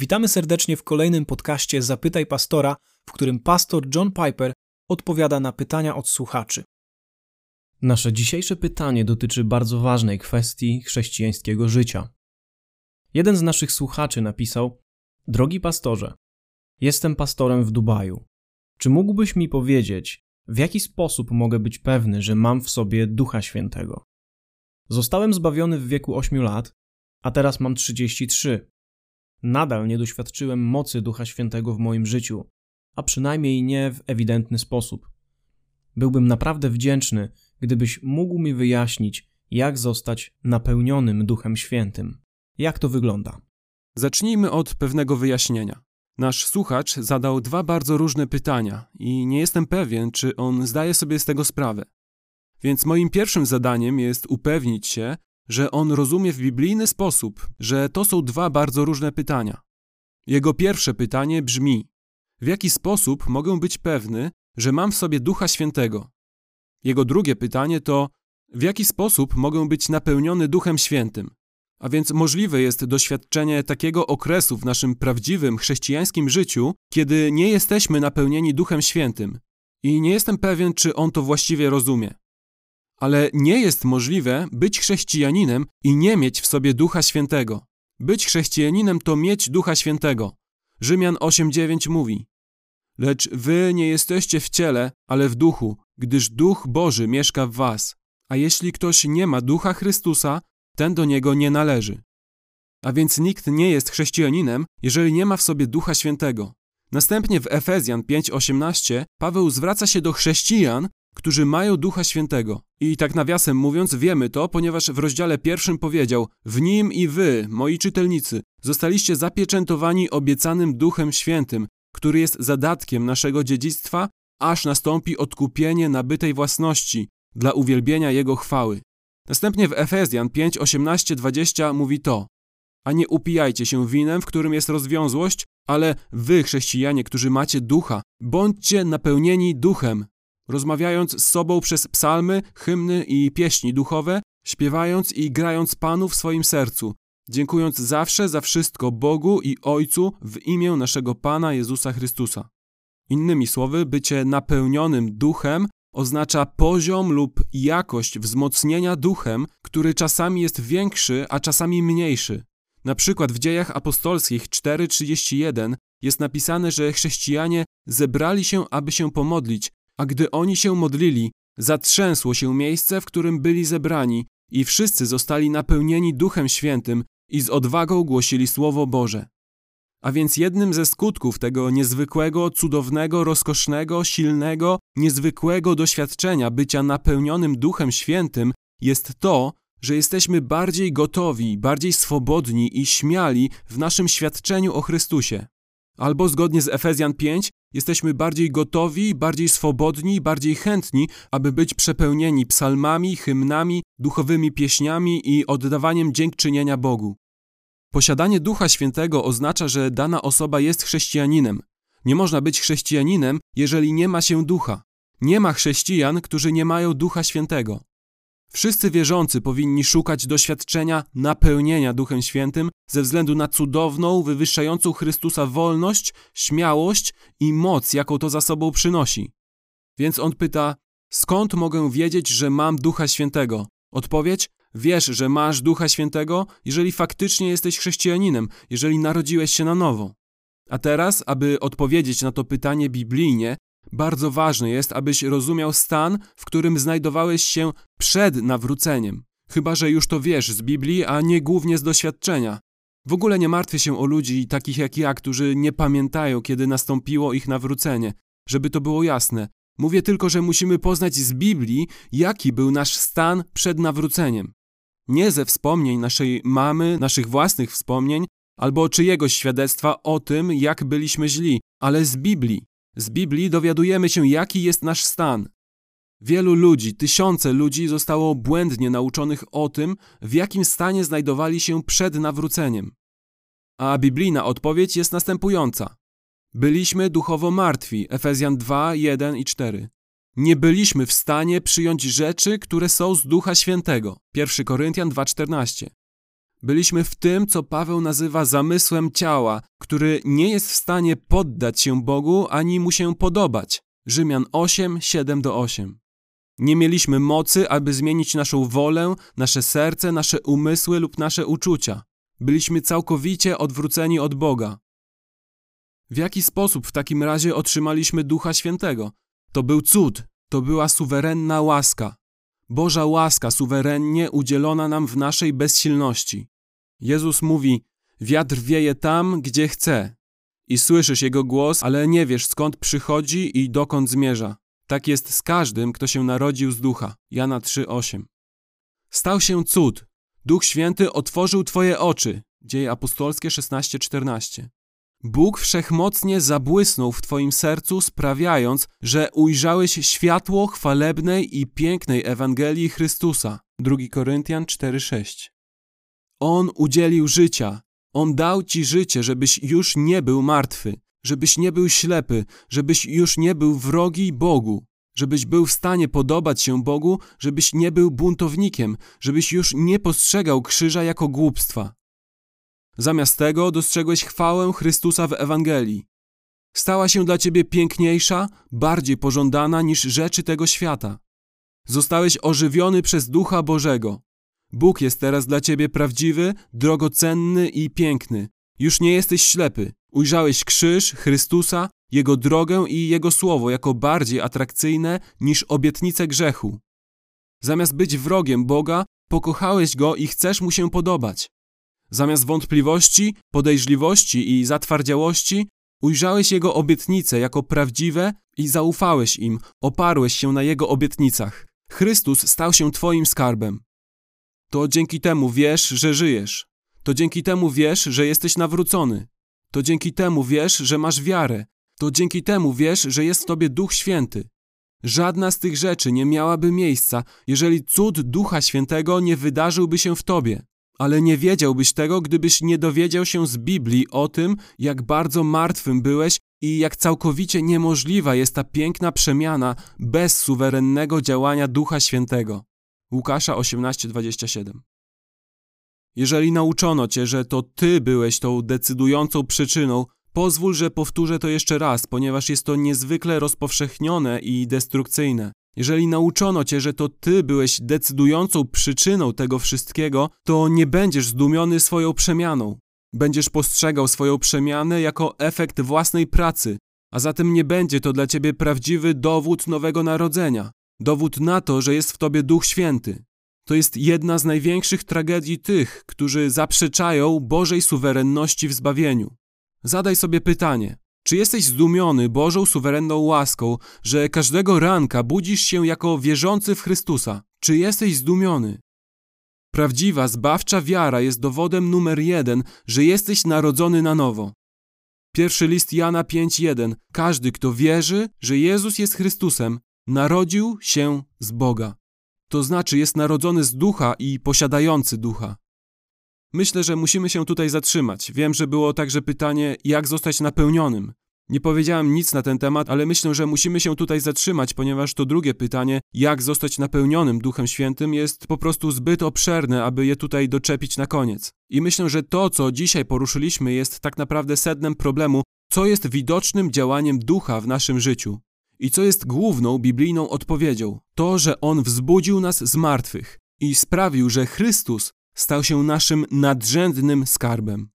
Witamy serdecznie w kolejnym podcaście Zapytaj Pastora, w którym pastor John Piper odpowiada na pytania od słuchaczy. Nasze dzisiejsze pytanie dotyczy bardzo ważnej kwestii chrześcijańskiego życia. Jeden z naszych słuchaczy napisał: Drogi pastorze, jestem pastorem w Dubaju. Czy mógłbyś mi powiedzieć, w jaki sposób mogę być pewny, że mam w sobie Ducha Świętego? Zostałem zbawiony w wieku 8 lat, a teraz mam 33. Nadal nie doświadczyłem mocy Ducha Świętego w moim życiu, a przynajmniej nie w ewidentny sposób. Byłbym naprawdę wdzięczny, gdybyś mógł mi wyjaśnić, jak zostać napełnionym Duchem Świętym. Jak to wygląda? Zacznijmy od pewnego wyjaśnienia. Nasz słuchacz zadał dwa bardzo różne pytania i nie jestem pewien, czy on zdaje sobie z tego sprawę. Więc moim pierwszym zadaniem jest upewnić się, że on rozumie w biblijny sposób, że to są dwa bardzo różne pytania. Jego pierwsze pytanie brzmi: W jaki sposób mogę być pewny, że mam w sobie Ducha Świętego? Jego drugie pytanie to: W jaki sposób mogę być napełniony Duchem Świętym? A więc możliwe jest doświadczenie takiego okresu w naszym prawdziwym chrześcijańskim życiu, kiedy nie jesteśmy napełnieni Duchem Świętym. I nie jestem pewien, czy on to właściwie rozumie. Ale nie jest możliwe być chrześcijaninem i nie mieć w sobie Ducha Świętego. Być chrześcijaninem to mieć Ducha Świętego. Rzymian 8:9 mówi: Lecz wy nie jesteście w ciele, ale w duchu, gdyż Duch Boży mieszka w was. A jeśli ktoś nie ma Ducha Chrystusa, ten do niego nie należy. A więc nikt nie jest chrześcijaninem, jeżeli nie ma w sobie Ducha Świętego. Następnie w Efezjan 5:18 Paweł zwraca się do chrześcijan, którzy mają Ducha Świętego. I tak nawiasem mówiąc, wiemy to, ponieważ w rozdziale pierwszym powiedział: W nim i wy, moi czytelnicy, zostaliście zapieczętowani obiecanym Duchem Świętym, który jest zadatkiem naszego dziedzictwa, aż nastąpi odkupienie nabytej własności dla uwielbienia Jego chwały. Następnie w Efezjan 5, 18, 20 mówi to: A nie upijajcie się winem, w którym jest rozwiązłość, ale wy, chrześcijanie, którzy macie ducha, bądźcie napełnieni duchem, rozmawiając z sobą przez psalmy, hymny i pieśni duchowe, śpiewając i grając Panu w swoim sercu, dziękując zawsze za wszystko Bogu i Ojcu w imię naszego Pana Jezusa Chrystusa. Innymi słowy, bycie napełnionym duchem oznacza poziom lub jakość wzmocnienia duchem, który czasami jest większy, a czasami mniejszy. Na przykład w dziejach apostolskich 4:31 jest napisane, że chrześcijanie zebrali się, aby się pomodlić, a gdy oni się modlili, zatrzęsło się miejsce, w którym byli zebrani, i wszyscy zostali napełnieni Duchem Świętym i z odwagą głosili Słowo Boże. A więc jednym ze skutków tego niezwykłego, cudownego, rozkosznego, silnego, niezwykłego doświadczenia bycia napełnionym Duchem Świętym jest to, że jesteśmy bardziej gotowi, bardziej swobodni i śmiali w naszym świadczeniu o Chrystusie. Albo zgodnie z Efezjan 5, jesteśmy bardziej gotowi, bardziej swobodni, bardziej chętni, aby być przepełnieni psalmami, hymnami, duchowymi pieśniami i oddawaniem dziękczynienia Bogu. Posiadanie Ducha Świętego oznacza, że dana osoba jest chrześcijaninem. Nie można być chrześcijaninem, jeżeli nie ma się ducha. Nie ma chrześcijan, którzy nie mają Ducha Świętego. Wszyscy wierzący powinni szukać doświadczenia napełnienia Duchem Świętym ze względu na cudowną, wywyższającą Chrystusa wolność, śmiałość i moc, jaką to za sobą przynosi. Więc on pyta: Skąd mogę wiedzieć, że mam Ducha Świętego? Odpowiedź: Wiesz, że masz Ducha Świętego, jeżeli faktycznie jesteś chrześcijaninem, jeżeli narodziłeś się na nowo. A teraz, aby odpowiedzieć na to pytanie biblijnie, bardzo ważne jest, abyś rozumiał stan, w którym znajdowałeś się przed nawróceniem. Chyba, że już to wiesz z Biblii, a nie głównie z doświadczenia. W ogóle nie martwię się o ludzi takich jak ja, którzy nie pamiętają, kiedy nastąpiło ich nawrócenie. Żeby to było jasne. Mówię tylko, że musimy poznać z Biblii, jaki był nasz stan przed nawróceniem. Nie ze wspomnień naszej mamy, naszych własnych wspomnień, albo czyjegoś świadectwa o tym, jak byliśmy źli, ale z Biblii. Z Biblii dowiadujemy się, jaki jest nasz stan. Wielu ludzi, tysiące ludzi zostało błędnie nauczonych o tym, w jakim stanie znajdowali się przed nawróceniem. A biblijna odpowiedź jest następująca. Byliśmy duchowo martwi, Efezjan 2, 1 i 4. Nie byliśmy w stanie przyjąć rzeczy, które są z Ducha Świętego, 1 Koryntian 2,14. Byliśmy w tym, co Paweł nazywa zamysłem ciała, który nie jest w stanie poddać się Bogu ani mu się podobać. Rzymian 8, 7 do 8. Nie mieliśmy mocy, aby zmienić naszą wolę, nasze serce, nasze umysły lub nasze uczucia. Byliśmy całkowicie odwróceni od Boga. W jaki sposób w takim razie otrzymaliśmy Ducha Świętego? To był cud, to była suwerenna łaska. Boża łaska suwerennie udzielona nam w naszej bezsilności. Jezus mówi: Wiatr wieje tam, gdzie chce. I słyszysz jego głos, ale nie wiesz skąd przychodzi i dokąd zmierza. Tak jest z każdym, kto się narodził z ducha. Jana 3:8. Stał się cud. Duch Święty otworzył twoje oczy. Dzieje apostolskie 16:14. Bóg wszechmocnie zabłysnął w Twoim sercu, sprawiając, że ujrzałeś światło chwalebnej i pięknej Ewangelii Chrystusa. 2 Koryntian 4:6. On udzielił życia. On dał Ci życie, żebyś już nie był martwy, żebyś nie był ślepy, żebyś już nie był wrogi Bogu, żebyś był w stanie podobać się Bogu, żebyś nie był buntownikiem, żebyś już nie postrzegał krzyża jako głupstwa. Zamiast tego dostrzegłeś chwałę Chrystusa w Ewangelii. Stała się dla ciebie piękniejsza, bardziej pożądana niż rzeczy tego świata. Zostałeś ożywiony przez Ducha Bożego. Bóg jest teraz dla ciebie prawdziwy, drogocenny i piękny. Już nie jesteś ślepy. Ujrzałeś krzyż, Chrystusa, Jego drogę i Jego słowo jako bardziej atrakcyjne niż obietnice grzechu. Zamiast być wrogiem Boga, pokochałeś Go i chcesz Mu się podobać. Zamiast wątpliwości, podejrzliwości i zatwardziałości, ujrzałeś Jego obietnice jako prawdziwe i zaufałeś im, oparłeś się na Jego obietnicach. Chrystus stał się Twoim skarbem. To dzięki temu wiesz, że żyjesz. To dzięki temu wiesz, że jesteś nawrócony. To dzięki temu wiesz, że masz wiarę. To dzięki temu wiesz, że jest w Tobie Duch Święty. Żadna z tych rzeczy nie miałaby miejsca, jeżeli cud Ducha Świętego nie wydarzyłby się w Tobie. Ale nie wiedziałbyś tego, gdybyś nie dowiedział się z Biblii o tym, jak bardzo martwym byłeś i jak całkowicie niemożliwa jest ta piękna przemiana bez suwerennego działania Ducha Świętego. Łukasza 18:27. Jeżeli nauczono cię, że to ty byłeś tą decydującą przyczyną, pozwól, że powtórzę to jeszcze raz, ponieważ jest to niezwykle rozpowszechnione i destrukcyjne. Jeżeli nauczono cię, że to ty byłeś decydującą przyczyną tego wszystkiego, to nie będziesz zdumiony swoją przemianą. Będziesz postrzegał swoją przemianę jako efekt własnej pracy, a zatem nie będzie to dla ciebie prawdziwy dowód nowego narodzenia, dowód na to, że jest w tobie Duch Święty. To jest jedna z największych tragedii tych, którzy zaprzeczają Bożej suwerenności w zbawieniu. Zadaj sobie pytanie: czy jesteś zdumiony Bożą suwerenną łaską, że każdego ranka budzisz się jako wierzący w Chrystusa? Czy jesteś zdumiony? Prawdziwa, zbawcza wiara jest dowodem numer jeden, że jesteś narodzony na nowo. Pierwszy list Jana 5:1. Każdy, kto wierzy, że Jezus jest Chrystusem, narodził się z Boga. To znaczy jest narodzony z ducha i posiadający ducha. Myślę, że musimy się tutaj zatrzymać. Wiem, że było także pytanie, jak zostać napełnionym. Nie powiedziałem nic na ten temat, ale myślę, że musimy się tutaj zatrzymać, ponieważ to drugie pytanie, jak zostać napełnionym Duchem Świętym, jest po prostu zbyt obszerne, aby je tutaj doczepić na koniec. I myślę, że to, co dzisiaj poruszyliśmy, jest tak naprawdę sednem problemu, co jest widocznym działaniem Ducha w naszym życiu. I co jest główną biblijną odpowiedzią? To, że On wzbudził nas z martwych i sprawił, że Chrystus stał się naszym nadrzędnym skarbem.